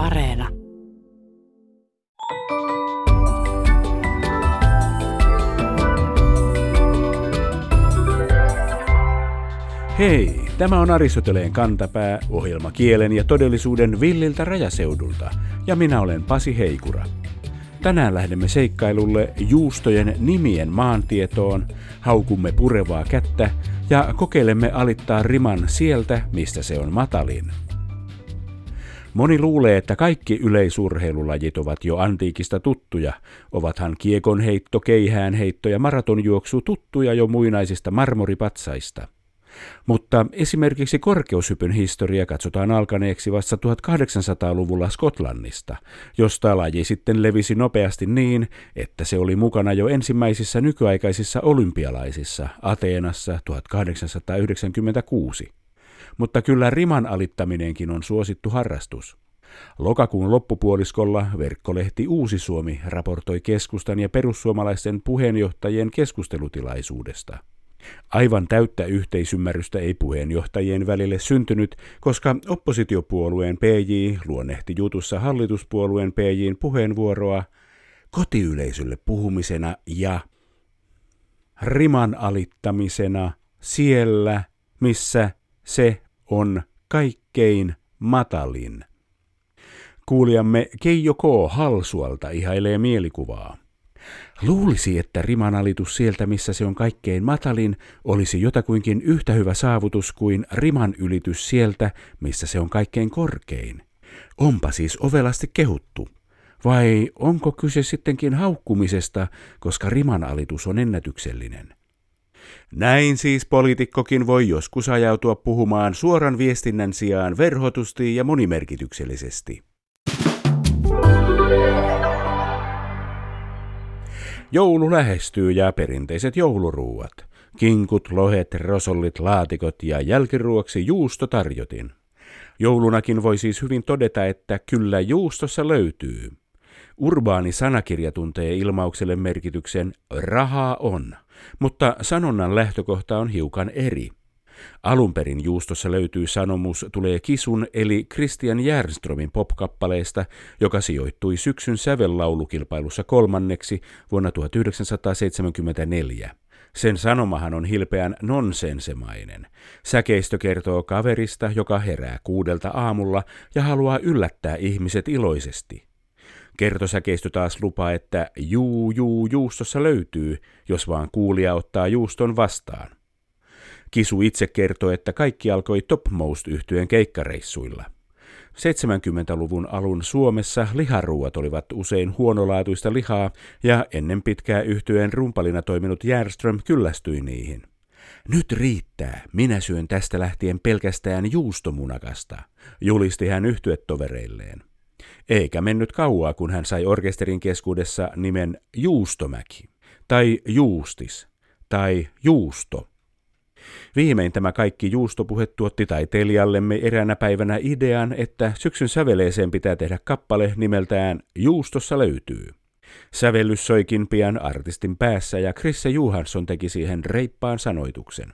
Areena. Hei, tämä on Aristoteleen kantapää, ohjelma kielen ja todellisuuden villiltä rajaseudulta, ja minä olen Pasi Heikura. Tänään lähdemme seikkailulle juustojen nimien maantietoon, haukumme purevaa kättä ja kokeilemme alittaa riman sieltä, mistä se on matalin. Moni luulee, että kaikki yleisurheilulajit ovat jo antiikista tuttuja. Ovathan kiekonheitto, keihäänheitto ja maratonjuoksu tuttuja jo muinaisista marmoripatsaista. Mutta esimerkiksi korkeushypyn historia katsotaan alkaneeksi vasta 1800-luvulla Skotlannista, josta laji sitten levisi nopeasti niin, että se oli mukana jo ensimmäisissä nykyaikaisissa olympialaisissa Ateenassa 1896 mutta kyllä riman alittaminenkin on suosittu harrastus. Lokakuun loppupuoliskolla verkkolehti Uusi Suomi raportoi keskustan ja perussuomalaisten puheenjohtajien keskustelutilaisuudesta. Aivan täyttä yhteisymmärrystä ei puheenjohtajien välille syntynyt, koska oppositiopuolueen PJ luonnehti jutussa hallituspuolueen PJin puheenvuoroa kotiyleisölle puhumisena ja riman alittamisena siellä, missä se on kaikkein matalin. Kuulijamme Keijo K. Halsualta ihailee mielikuvaa. Luulisi, että rimanalitus sieltä, missä se on kaikkein matalin, olisi jotakuinkin yhtä hyvä saavutus kuin riman ylitys sieltä, missä se on kaikkein korkein. Onpa siis ovelasti kehuttu. Vai onko kyse sittenkin haukkumisesta, koska rimanalitus on ennätyksellinen? Näin siis poliitikkokin voi joskus ajautua puhumaan suoran viestinnän sijaan verhotusti ja monimerkityksellisesti. Joulu lähestyy ja perinteiset jouluruuat. Kinkut, lohet, rosollit, laatikot ja jälkiruoksi juusto tarjotin. Joulunakin voi siis hyvin todeta, että kyllä juustossa löytyy. Urbaani sanakirja tuntee ilmaukselle merkityksen rahaa on, mutta sanonnan lähtökohta on hiukan eri. Alun perin juustossa löytyy sanomus tulee kisun eli Christian Järnstromin popkappaleesta, joka sijoittui syksyn sävellaulukilpailussa kolmanneksi vuonna 1974. Sen sanomahan on hilpeän nonsensemainen. Säkeistö kertoo kaverista, joka herää kuudelta aamulla ja haluaa yllättää ihmiset iloisesti. Kertosäkeistö taas lupaa, että juu juu juustossa löytyy, jos vaan kuulija ottaa juuston vastaan. Kisu itse kertoo, että kaikki alkoi Topmost yhtyeen keikkareissuilla. 70-luvun alun Suomessa liharuuat olivat usein huonolaatuista lihaa ja ennen pitkää yhtyeen rumpalina toiminut Järström kyllästyi niihin. Nyt riittää, minä syön tästä lähtien pelkästään juustomunakasta, julisti hän yhtyetovereilleen. Eikä mennyt kauaa, kun hän sai orkesterin keskuudessa nimen Juustomäki, tai Juustis, tai Juusto. Viimein tämä kaikki juustopuhe tuotti taiteilijallemme eräänä päivänä idean, että syksyn säveleeseen pitää tehdä kappale nimeltään Juustossa löytyy. Sävellys soikin pian artistin päässä ja Krisse Johansson teki siihen reippaan sanoituksen.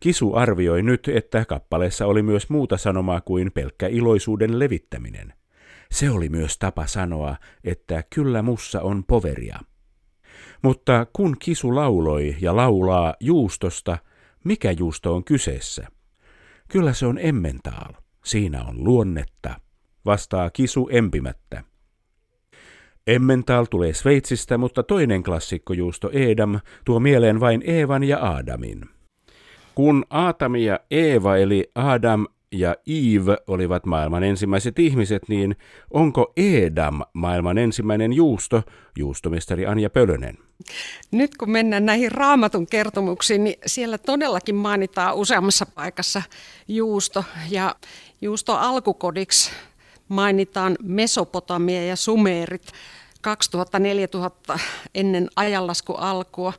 Kisu arvioi nyt, että kappaleessa oli myös muuta sanomaa kuin pelkkä iloisuuden levittäminen. Se oli myös tapa sanoa, että kyllä mussa on poveria. Mutta kun kisu lauloi ja laulaa juustosta, mikä juusto on kyseessä? Kyllä se on emmentaal. Siinä on luonnetta, vastaa kisu empimättä. Emmental tulee Sveitsistä, mutta toinen klassikkojuusto Edam tuo mieleen vain Eevan ja Aadamin. Kun Aatami ja Eeva eli Adam ja Eve olivat maailman ensimmäiset ihmiset, niin onko Edam maailman ensimmäinen juusto, juustomestari Anja Pölönen? Nyt kun mennään näihin raamatun kertomuksiin, niin siellä todellakin mainitaan useammassa paikassa juusto. Ja juusto alkukodiksi mainitaan Mesopotamia ja Sumeerit 2000-4000 ennen ajanlasku alkua.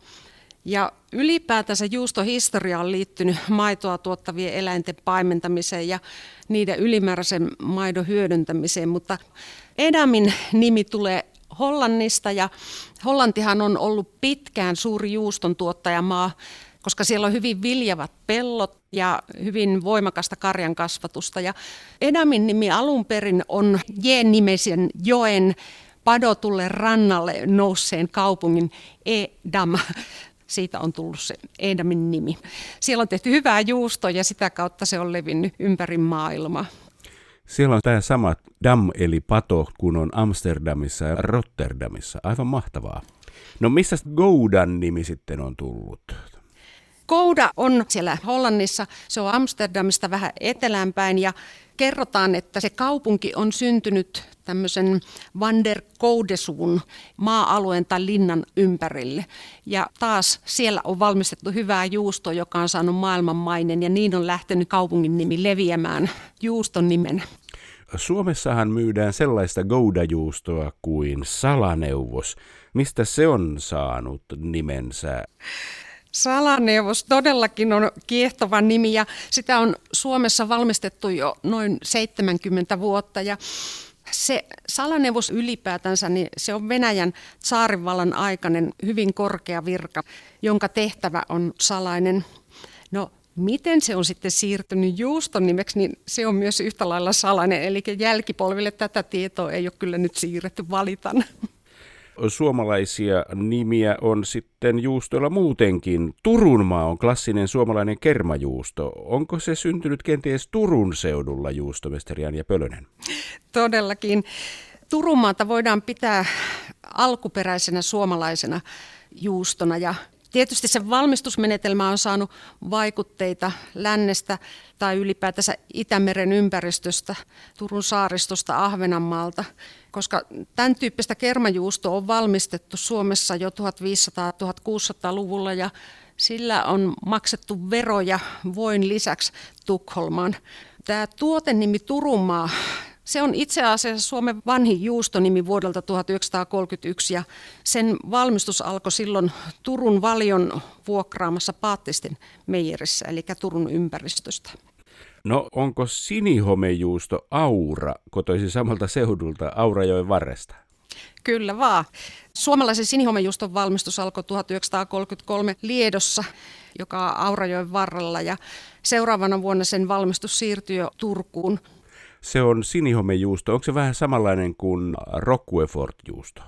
Ja ylipäätänsä juustohistoria on liittynyt maitoa tuottavien eläinten paimentamiseen ja niiden ylimääräisen maidon hyödyntämiseen, mutta Edamin nimi tulee Hollannista ja Hollantihan on ollut pitkään suuri juuston tuottajamaa, koska siellä on hyvin viljavat pellot ja hyvin voimakasta karjan kasvatusta. Ja Edamin nimi alun perin on J-nimisen joen padotulle rannalle nousseen kaupungin Edam. Siitä on tullut se Edamin nimi. Siellä on tehty hyvää juustoa ja sitä kautta se on levinnyt ympäri maailmaa. Siellä on tämä sama dam eli pato kuin on Amsterdamissa ja Rotterdamissa. Aivan mahtavaa. No mistä Goudan nimi sitten on tullut? Gouda on siellä Hollannissa, se on Amsterdamista vähän eteläänpäin ja kerrotaan, että se kaupunki on syntynyt tämmöisen Van der Koudesuun maa-alueen tai linnan ympärille. Ja taas siellä on valmistettu hyvää juustoa, joka on saanut maailmanmainen ja niin on lähtenyt kaupungin nimi leviämään juuston nimenä. Suomessahan myydään sellaista goudajuustoa kuin salaneuvos. Mistä se on saanut nimensä? Salaneuvos todellakin on kiehtova nimi ja sitä on Suomessa valmistettu jo noin 70 vuotta ja se salaneuvos ylipäätänsä, niin se on Venäjän saarivallan aikainen hyvin korkea virka, jonka tehtävä on salainen. No miten se on sitten siirtynyt juuston nimeksi, niin se on myös yhtä lailla salainen. Eli jälkipolville tätä tietoa ei ole kyllä nyt siirretty, valitan suomalaisia nimiä on sitten juustoilla muutenkin. Turunmaa on klassinen suomalainen kermajuusto. Onko se syntynyt kenties Turun seudulla juustomestari ja Pölönen? Todellakin. Turunmaata voidaan pitää alkuperäisenä suomalaisena juustona ja Tietysti se valmistusmenetelmä on saanut vaikutteita lännestä tai ylipäätänsä Itämeren ympäristöstä, Turun saaristosta, Ahvenanmaalta, koska tämän tyyppistä kermajuustoa on valmistettu Suomessa jo 1500-1600-luvulla ja sillä on maksettu veroja voin lisäksi Tukholmaan. Tämä tuotenimi Turunmaa se on itse asiassa Suomen vanhin juustonimi vuodelta 1931 ja sen valmistus alkoi silloin Turun valion vuokraamassa Paattistin meijerissä, eli Turun ympäristöstä. No onko sinihomejuusto Aura kotoisin samalta seudulta Aurajoen varresta? Kyllä vaan. Suomalaisen sinihomejuuston valmistus alkoi 1933 Liedossa, joka on Aurajoen varrella ja seuraavana vuonna sen valmistus siirtyi jo Turkuun se on sinihomejuusto. Onko se vähän samanlainen kuin Roquefort-juusto?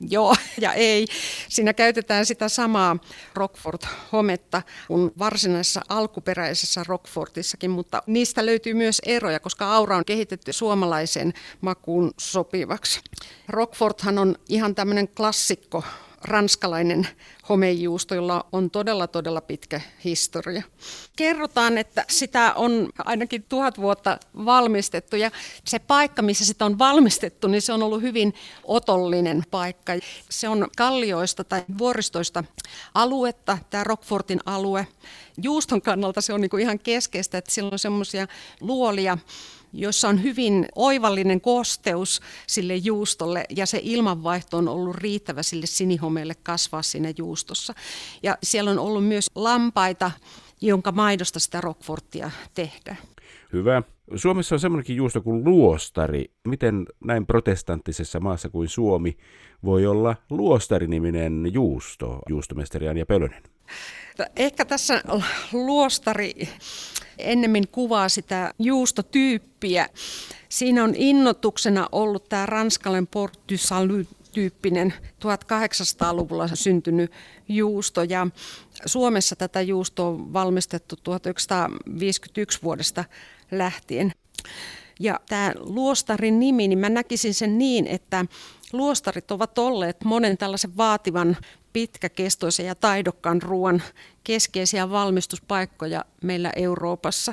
Joo ja ei. Siinä käytetään sitä samaa Rockford-hometta kuin varsinaisessa alkuperäisessä Rockfortissakin, mutta niistä löytyy myös eroja, koska aura on kehitetty suomalaisen makuun sopivaksi. Rockfordhan on ihan tämmöinen klassikko ranskalainen homejuusto, jolla on todella todella pitkä historia. Kerrotaan, että sitä on ainakin tuhat vuotta valmistettu ja se paikka, missä sitä on valmistettu, niin se on ollut hyvin otollinen paikka. Se on kallioista tai vuoristoista aluetta, tämä Rockfortin alue. Juuston kannalta se on niin kuin ihan keskeistä, että siellä on semmoisia luolia, jossa on hyvin oivallinen kosteus sille juustolle ja se ilmanvaihto on ollut riittävä sille sinihomeelle kasvaa siinä juustossa. Ja siellä on ollut myös lampaita, jonka maidosta sitä rockforttia tehdään. Hyvä. Suomessa on semmoinenkin juusto kuin luostari. Miten näin protestanttisessa maassa kuin Suomi voi olla luostariniminen juusto, juustomestari ja Pölönen? Ehkä tässä luostari ennemmin kuvaa sitä juustotyyppiä. Siinä on innotuksena ollut tämä ranskalainen Port du Salut tyyppinen 1800-luvulla syntynyt juusto ja Suomessa tätä juustoa on valmistettu 1951 vuodesta lähtien. Ja tämä luostarin nimi, niin mä näkisin sen niin, että luostarit ovat olleet monen tällaisen vaativan pitkäkestoisen ja taidokkaan ruoan keskeisiä valmistuspaikkoja meillä Euroopassa.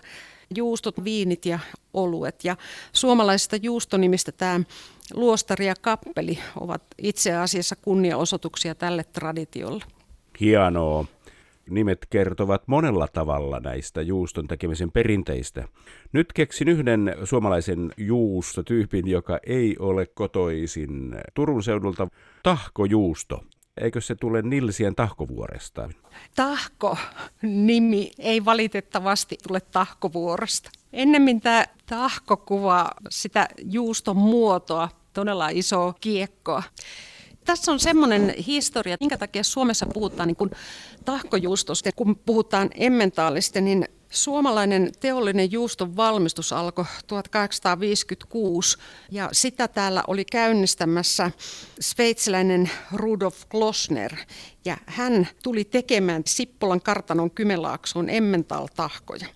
Juustot, viinit ja oluet. Ja suomalaisista juustonimistä tämä luostari ja kappeli ovat itse asiassa kunniaosoituksia tälle traditiolle. Hienoa. Nimet kertovat monella tavalla näistä juuston tekemisen perinteistä. Nyt keksin yhden suomalaisen juustotyypin, joka ei ole kotoisin Turun seudulta, tahkojuusto. Eikö se tule Nilsien tahkovuoresta? Tahko-nimi ei valitettavasti tule tahkovuorosta. Ennemmin tämä tahko kuvaa sitä juuston muotoa, todella isoa kiekkoa. Tässä on semmoinen historia, minkä takia Suomessa puhutaan niin tahkojuustosta. Kun puhutaan emmentaalista, niin Suomalainen teollinen juuston valmistus alkoi 1856 ja sitä täällä oli käynnistämässä sveitsiläinen Rudolf Klossner ja hän tuli tekemään Sippolan kartanon Kymelaaksoon Emmental-tahkoja.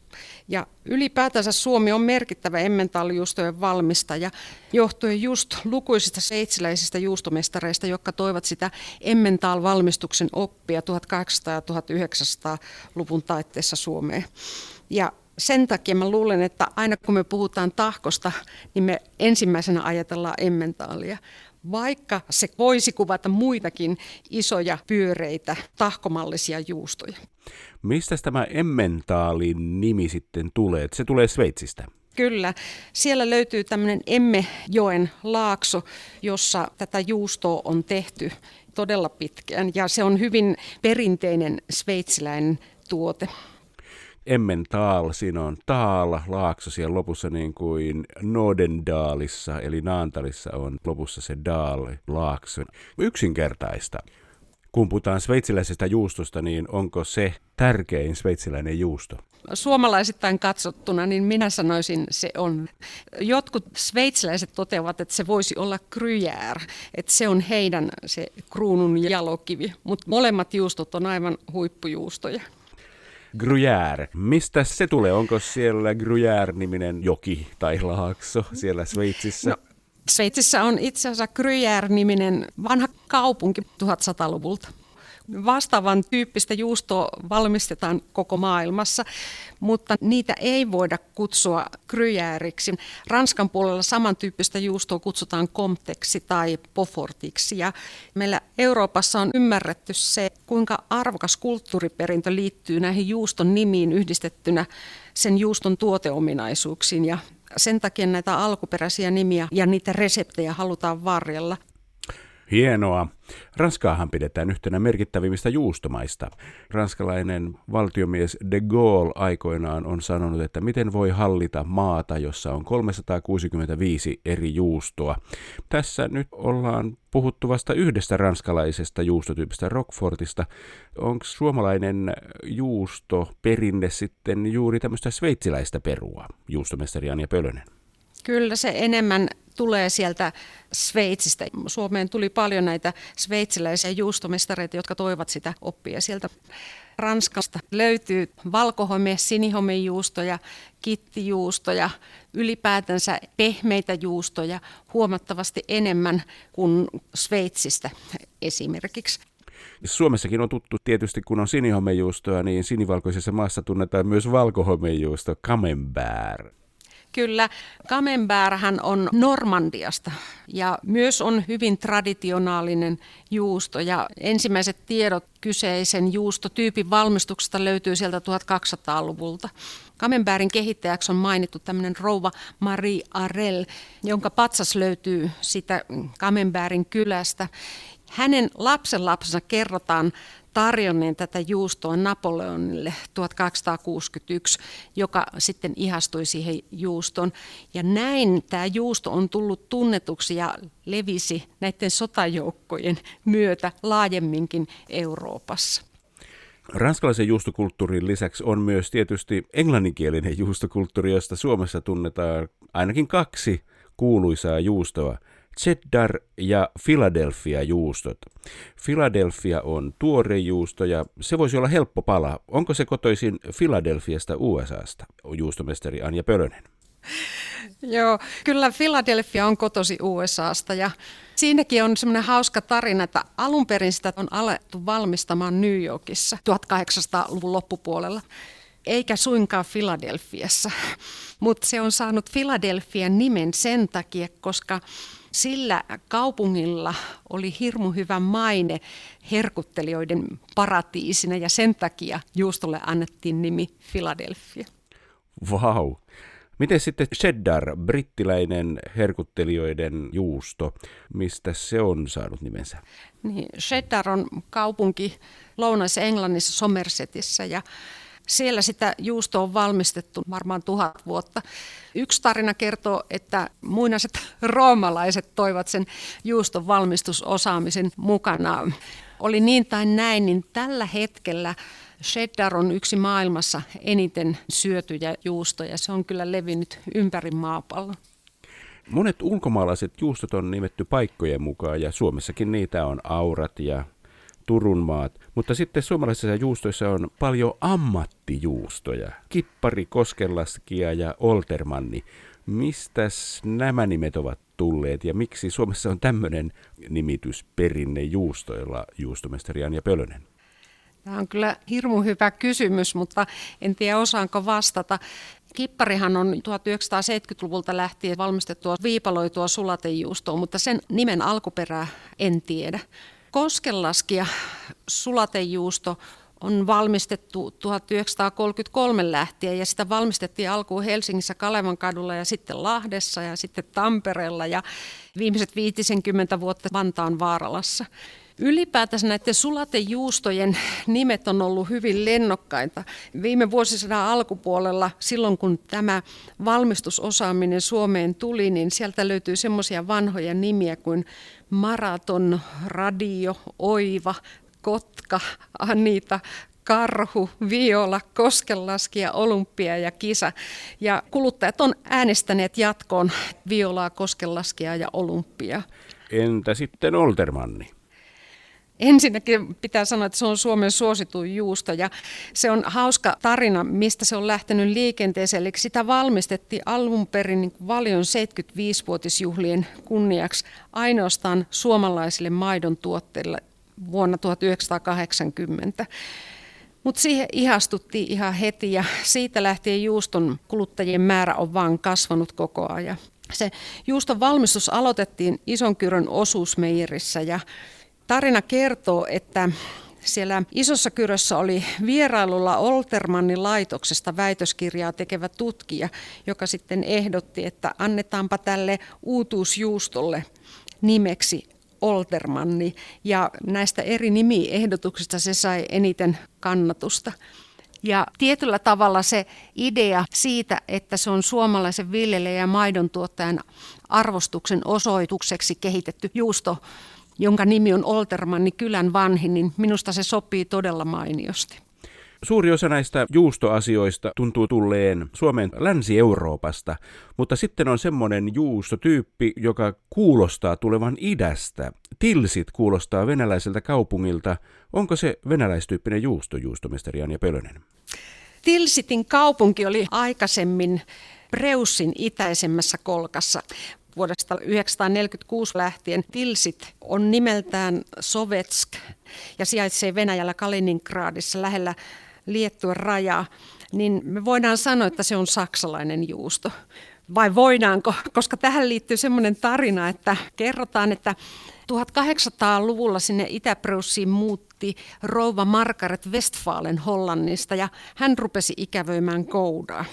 Ja ylipäätänsä Suomi on merkittävä emmentaalijuustojen valmistaja, johtuen just lukuisista sveitsiläisistä juustomestareista, jotka toivat sitä Emmental-valmistuksen oppia 1800- ja 1900-luvun taitteessa Suomeen. Ja sen takia mä luulen, että aina kun me puhutaan tahkosta, niin me ensimmäisenä ajatellaan emmentaalia vaikka se voisi kuvata muitakin isoja pyöreitä tahkomallisia juustoja. Mistä tämä emmentaalin nimi sitten tulee? Se tulee Sveitsistä. Kyllä. Siellä löytyy tämmöinen Emmejoen laakso, jossa tätä juustoa on tehty todella pitkään. Ja se on hyvin perinteinen sveitsiläinen tuote. Emmental, siinä on taal, laakso siellä lopussa niin kuin Nodendaalissa, eli Naantalissa on lopussa se daal, laakso. Yksinkertaista. Kun puhutaan sveitsiläisestä juustosta, niin onko se tärkein sveitsiläinen juusto? Suomalaisittain katsottuna, niin minä sanoisin se on. Jotkut sveitsiläiset toteavat, että se voisi olla gruyère, että se on heidän se kruunun jalokivi, mutta molemmat juustot on aivan huippujuustoja. Gruyère. Mistä se tulee? Onko siellä Gruyère-niminen joki tai laakso siellä Sveitsissä? No, Sveitsissä on itse asiassa Gruyère-niminen vanha kaupunki 1100-luvulta. Vastaavan tyyppistä juustoa valmistetaan koko maailmassa, mutta niitä ei voida kutsua gruyäriksi. Ranskan puolella samantyyppistä juustoa kutsutaan komteksi tai pofortiksi. Ja meillä Euroopassa on ymmärretty se, kuinka arvokas kulttuuriperintö liittyy näihin juuston nimiin yhdistettynä sen juuston tuoteominaisuuksiin. Ja sen takia näitä alkuperäisiä nimiä ja niitä reseptejä halutaan varjella. Hienoa. Ranskaahan pidetään yhtenä merkittävimmistä juustomaista. Ranskalainen valtiomies de Gaulle aikoinaan on sanonut, että miten voi hallita maata, jossa on 365 eri juustoa. Tässä nyt ollaan puhuttu vasta yhdestä ranskalaisesta juustotyypistä Rockfortista. Onko suomalainen juusto perinne sitten juuri tämmöistä sveitsiläistä perua, juustomestari Anja Pölönen? Kyllä se enemmän tulee sieltä Sveitsistä. Suomeen tuli paljon näitä sveitsiläisiä juustomestareita, jotka toivat sitä oppia sieltä. Ranskasta löytyy valkohome, sinihomejuustoja, kittijuustoja, ylipäätänsä pehmeitä juustoja huomattavasti enemmän kuin Sveitsistä esimerkiksi. Suomessakin on tuttu tietysti, kun on sinihomejuustoa, niin sinivalkoisessa maassa tunnetaan myös valkohomejuusto, camembert. Kyllä, Camembert on Normandiasta ja myös on hyvin traditionaalinen juusto ja ensimmäiset tiedot kyseisen juustotyypin valmistuksesta löytyy sieltä 1200-luvulta. Camembertin kehittäjäksi on mainittu tämmöinen rouva Marie Arel, jonka patsas löytyy sitä Camembertin kylästä. Hänen lapsenlapsensa kerrotaan tarjonneen tätä juustoa Napoleonille 1261, joka sitten ihastui siihen juustoon. Ja näin tämä juusto on tullut tunnetuksi ja levisi näiden sotajoukkojen myötä laajemminkin Euroopassa. Ranskalaisen juustokulttuurin lisäksi on myös tietysti englanninkielinen juustokulttuuri, josta Suomessa tunnetaan ainakin kaksi kuuluisaa juustoa – cheddar ja Philadelphia juustot. Philadelphia on tuore juusto ja se voisi olla helppo pala. Onko se kotoisin Philadelphiasta USAsta, juustomestari Anja Pölönen? Joo, kyllä Philadelphia on kotosi USAsta ja siinäkin on semmoinen hauska tarina, että alun perin sitä on alettu valmistamaan New Yorkissa 1800-luvun loppupuolella eikä suinkaan Filadelfiassa. Mutta se on saanut Filadelfian nimen sen takia, koska sillä kaupungilla oli hirmu hyvä maine herkuttelijoiden paratiisina ja sen takia juustolle annettiin nimi Philadelphia. Vau. Miten sitten cheddar, brittiläinen herkuttelijoiden juusto, mistä se on saanut nimensä? Niin, cheddar on kaupunki Lounais-Englannissa Somersetissä ja Siellä sitä juustoa on valmistettu varmaan tuhat vuotta. Yksi tarina kertoo, että muinaiset roomalaiset toivat sen juuston valmistusosaamisen mukana. Oli niin tai näin, niin tällä hetkellä cheddar on yksi maailmassa eniten syötyjä juustoja. Se on kyllä levinnyt ympäri maapallon. Monet ulkomaalaiset juustot on nimetty paikkojen mukaan ja Suomessakin niitä on aurat ja Turun maat. Mutta sitten suomalaisissa juustoissa on paljon ammattijuustoja. Kippari, Koskenlaskia ja Oltermanni. Mistäs nämä nimet ovat tulleet ja miksi Suomessa on tämmöinen nimitysperinne juustoilla juustomestari Anja Pölönen? Tämä on kyllä hirmu hyvä kysymys, mutta en tiedä osaanko vastata. Kipparihan on 1970-luvulta lähtien valmistettua viipaloitua sulatejuustoa, mutta sen nimen alkuperää en tiedä. Koskenlaskia sulatejuusto on valmistettu 1933 lähtien ja sitä valmistettiin alkuun Helsingissä Kalevan kadulla ja sitten Lahdessa ja sitten Tampereella ja viimeiset 50 vuotta Vantaan Vaaralassa. Ylipäätänsä näiden sulatejuustojen nimet on ollut hyvin lennokkaita. Viime vuosisadan alkupuolella, silloin kun tämä valmistusosaaminen Suomeen tuli, niin sieltä löytyy semmoisia vanhoja nimiä kuin Maraton, Radio, Oiva, Kotka, Anita, karhu, viola, koskenlaskija, olympia ja kisa. Ja kuluttajat on äänestäneet jatkoon violaa, koskenlaskijaa ja olympia. Entä sitten Oltermanni? Ensinnäkin pitää sanoa, että se on Suomen suosituin juusto ja se on hauska tarina, mistä se on lähtenyt liikenteeseen. Eli sitä valmistettiin alun perin niin Valion 75-vuotisjuhlien kunniaksi ainoastaan suomalaisille maidon tuotteille vuonna 1980. Mutta siihen ihastuttiin ihan heti ja siitä lähtien juuston kuluttajien määrä on vaan kasvanut koko ajan. Se juuston valmistus aloitettiin Isonkyrön osuusmeijerissä ja Tarina kertoo, että siellä Isossa Kyrössä oli vierailulla Oltermannin laitoksesta väitöskirjaa tekevä tutkija, joka sitten ehdotti, että annetaanpa tälle uutuusjuustolle nimeksi Oltermanni. Ja näistä eri nimiehdotuksista se sai eniten kannatusta. Ja tietyllä tavalla se idea siitä, että se on suomalaisen viljelijän ja maidon tuottajan arvostuksen osoitukseksi kehitetty juusto, jonka nimi on Oltermanni kylän vanhin, niin minusta se sopii todella mainiosti. Suuri osa näistä juustoasioista tuntuu tulleen Suomen Länsi-Euroopasta, mutta sitten on semmoinen juustotyyppi, joka kuulostaa tulevan idästä. Tilsit kuulostaa venäläiseltä kaupungilta. Onko se venäläistyyppinen juusto, juustomestari Anja Pölönen? Tilsitin kaupunki oli aikaisemmin Preussin itäisemmässä kolkassa vuodesta 1946 lähtien Tilsit on nimeltään Sovetsk ja sijaitsee Venäjällä Kaliningradissa lähellä Liettuan rajaa, niin me voidaan sanoa, että se on saksalainen juusto. Vai voidaanko? Koska tähän liittyy semmoinen tarina, että kerrotaan, että 1800-luvulla sinne Itä-Preussiin muutti rouva Margaret Westfalen Hollannista ja hän rupesi ikävöimään koudaa.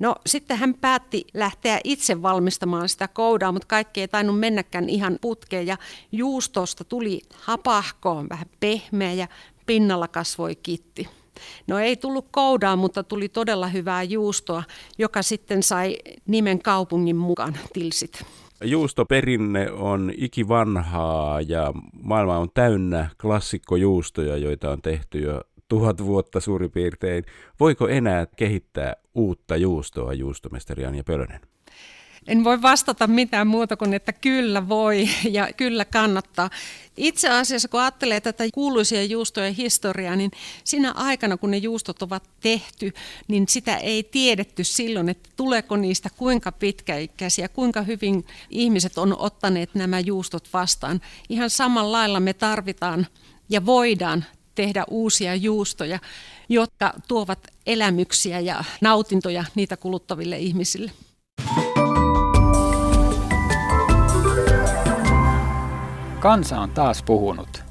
No sitten hän päätti lähteä itse valmistamaan sitä koudaa, mutta kaikki ei tainnut mennäkään ihan putkeen ja juustosta tuli hapahkoon, vähän pehmeä ja pinnalla kasvoi kitti. No ei tullut koudaa, mutta tuli todella hyvää juustoa, joka sitten sai nimen kaupungin mukaan Tilsit. Juustoperinne on ikivanhaa ja maailma on täynnä klassikkojuustoja, joita on tehty jo tuhat vuotta suurin piirtein. Voiko enää kehittää uutta juustoa, juustomestari Anja Pölönen? En voi vastata mitään muuta kuin, että kyllä voi ja kyllä kannattaa. Itse asiassa kun ajattelee tätä kuuluisia juustojen historiaa, niin siinä aikana kun ne juustot ovat tehty, niin sitä ei tiedetty silloin, että tuleeko niistä kuinka pitkäikäisiä, kuinka hyvin ihmiset on ottaneet nämä juustot vastaan. Ihan samalla lailla me tarvitaan ja voidaan tehdä uusia juustoja, jotka tuovat elämyksiä ja nautintoja niitä kuluttaville ihmisille. Kansa on taas puhunut.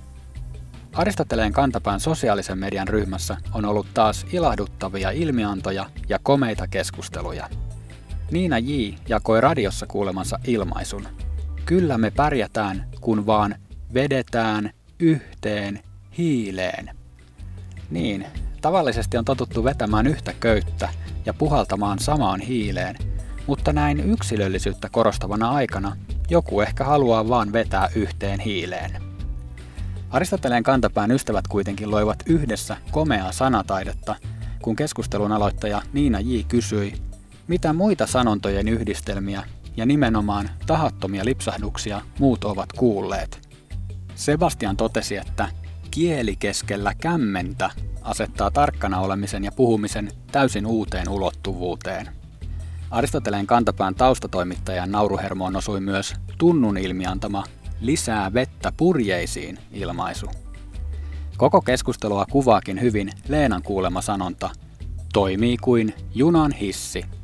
Aristoteleen kantapään sosiaalisen median ryhmässä on ollut taas ilahduttavia ilmiantoja ja komeita keskusteluja. Niina J. jakoi radiossa kuulemansa ilmaisun. Kyllä me pärjätään, kun vaan vedetään yhteen hiileen. Niin, Tavallisesti on totuttu vetämään yhtä köyttä ja puhaltamaan samaan hiileen, mutta näin yksilöllisyyttä korostavana aikana joku ehkä haluaa vaan vetää yhteen hiileen. Aristoteleen kantapään ystävät kuitenkin loivat yhdessä komeaa sanataidetta, kun keskustelun aloittaja Niina J. kysyi, mitä muita sanontojen yhdistelmiä ja nimenomaan tahattomia lipsahduksia muut ovat kuulleet. Sebastian totesi, että kieli keskellä kämmentä asettaa tarkkana olemisen ja puhumisen täysin uuteen ulottuvuuteen. Aristoteleen kantapään taustatoimittajan nauruhermoon osui myös tunnun ilmiantama lisää vettä purjeisiin ilmaisu. Koko keskustelua kuvaakin hyvin Leenan kuulema sanonta, toimii kuin junan hissi –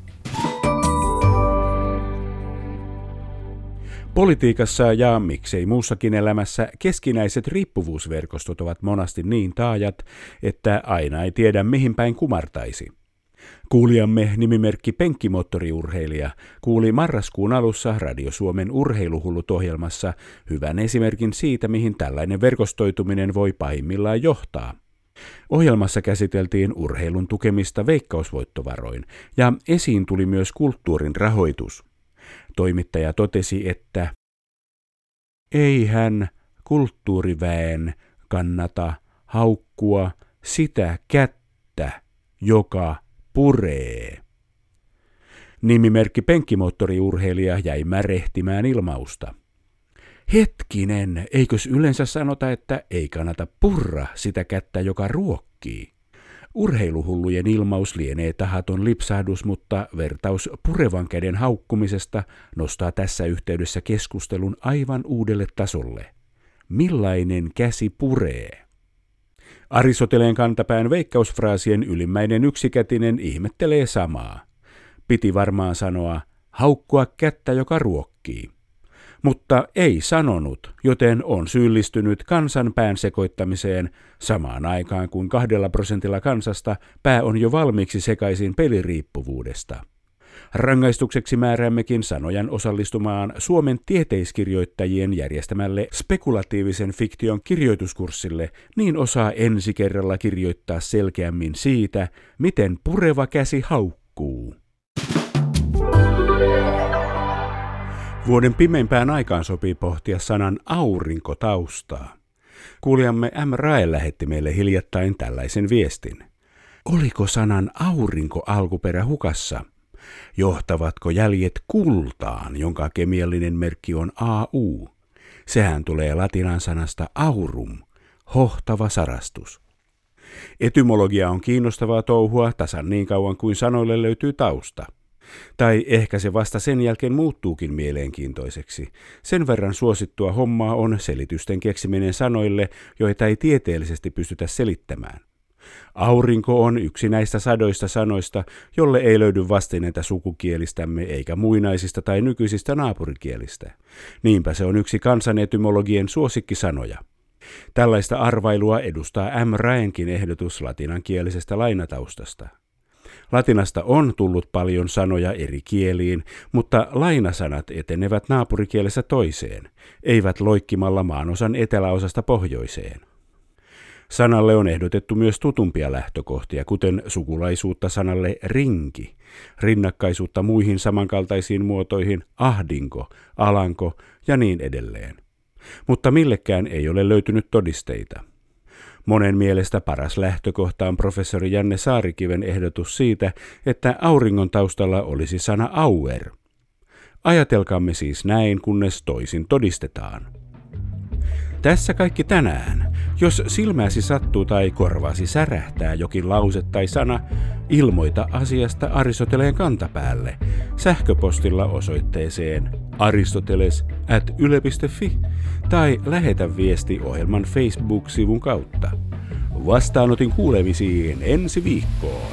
Politiikassa ja miksei muussakin elämässä keskinäiset riippuvuusverkostot ovat monasti niin taajat, että aina ei tiedä mihin päin kumartaisi. Kuulijamme nimimerkki Penkkimoottoriurheilija kuuli marraskuun alussa Radio Suomen urheiluhullut-ohjelmassa hyvän esimerkin siitä, mihin tällainen verkostoituminen voi pahimmillaan johtaa. Ohjelmassa käsiteltiin urheilun tukemista veikkausvoittovaroin ja esiin tuli myös kulttuurin rahoitus – Toimittaja totesi, että eihän kulttuuriväen kannata haukkua sitä kättä, joka puree. Nimimerkki penkkimoottoriurheilija jäi märehtimään ilmausta. Hetkinen, eikös yleensä sanota, että ei kannata purra sitä kättä, joka ruokkii? Urheiluhullujen ilmaus lienee tahaton lipsahdus, mutta vertaus purevan käden haukkumisesta nostaa tässä yhteydessä keskustelun aivan uudelle tasolle. Millainen käsi puree? Arisoteleen kantapään veikkausfraasien ylimmäinen yksikätinen ihmettelee samaa. Piti varmaan sanoa, haukkua kättä, joka ruokkii mutta ei sanonut, joten on syyllistynyt kansan pään sekoittamiseen samaan aikaan kuin kahdella prosentilla kansasta pää on jo valmiiksi sekaisin peliriippuvuudesta. Rangaistukseksi määräämmekin sanojan osallistumaan Suomen tieteiskirjoittajien järjestämälle spekulatiivisen fiktion kirjoituskurssille, niin osaa ensi kerralla kirjoittaa selkeämmin siitä, miten pureva käsi haukkuu. Vuoden pimeimpään aikaan sopii pohtia sanan aurinkotaustaa. Kuulijamme M. Rae lähetti meille hiljattain tällaisen viestin. Oliko sanan aurinko alkuperä hukassa? Johtavatko jäljet kultaan, jonka kemiallinen merkki on AU? Sehän tulee latinan sanasta aurum, hohtava sarastus. Etymologia on kiinnostavaa touhua tasan niin kauan kuin sanoille löytyy tausta. Tai ehkä se vasta sen jälkeen muuttuukin mielenkiintoiseksi. Sen verran suosittua hommaa on selitysten keksiminen sanoille, joita ei tieteellisesti pystytä selittämään. Aurinko on yksi näistä sadoista sanoista, jolle ei löydy vastineita sukukielistämme eikä muinaisista tai nykyisistä naapurikielistä. Niinpä se on yksi kansanetymologien suosikkisanoja. Tällaista arvailua edustaa M. Raenkin ehdotus latinankielisestä lainataustasta. Latinasta on tullut paljon sanoja eri kieliin, mutta lainasanat etenevät naapurikielessä toiseen, eivät loikkimalla maanosan eteläosasta pohjoiseen. Sanalle on ehdotettu myös tutumpia lähtökohtia, kuten sukulaisuutta sanalle rinki, rinnakkaisuutta muihin samankaltaisiin muotoihin ahdinko, alanko ja niin edelleen. Mutta millekään ei ole löytynyt todisteita. Monen mielestä paras lähtökohta on professori Janne Saarikiven ehdotus siitä, että auringon taustalla olisi sana auer. Ajatelkaamme siis näin, kunnes toisin todistetaan. Tässä kaikki tänään. Jos silmäsi sattuu tai korvaasi särähtää jokin lause tai sana, ilmoita asiasta Aristoteleen kantapäälle sähköpostilla osoitteeseen aristoteles at yle.fi tai lähetä viesti ohjelman Facebook-sivun kautta. Vastaanotin kuulemisiin ensi viikkoon.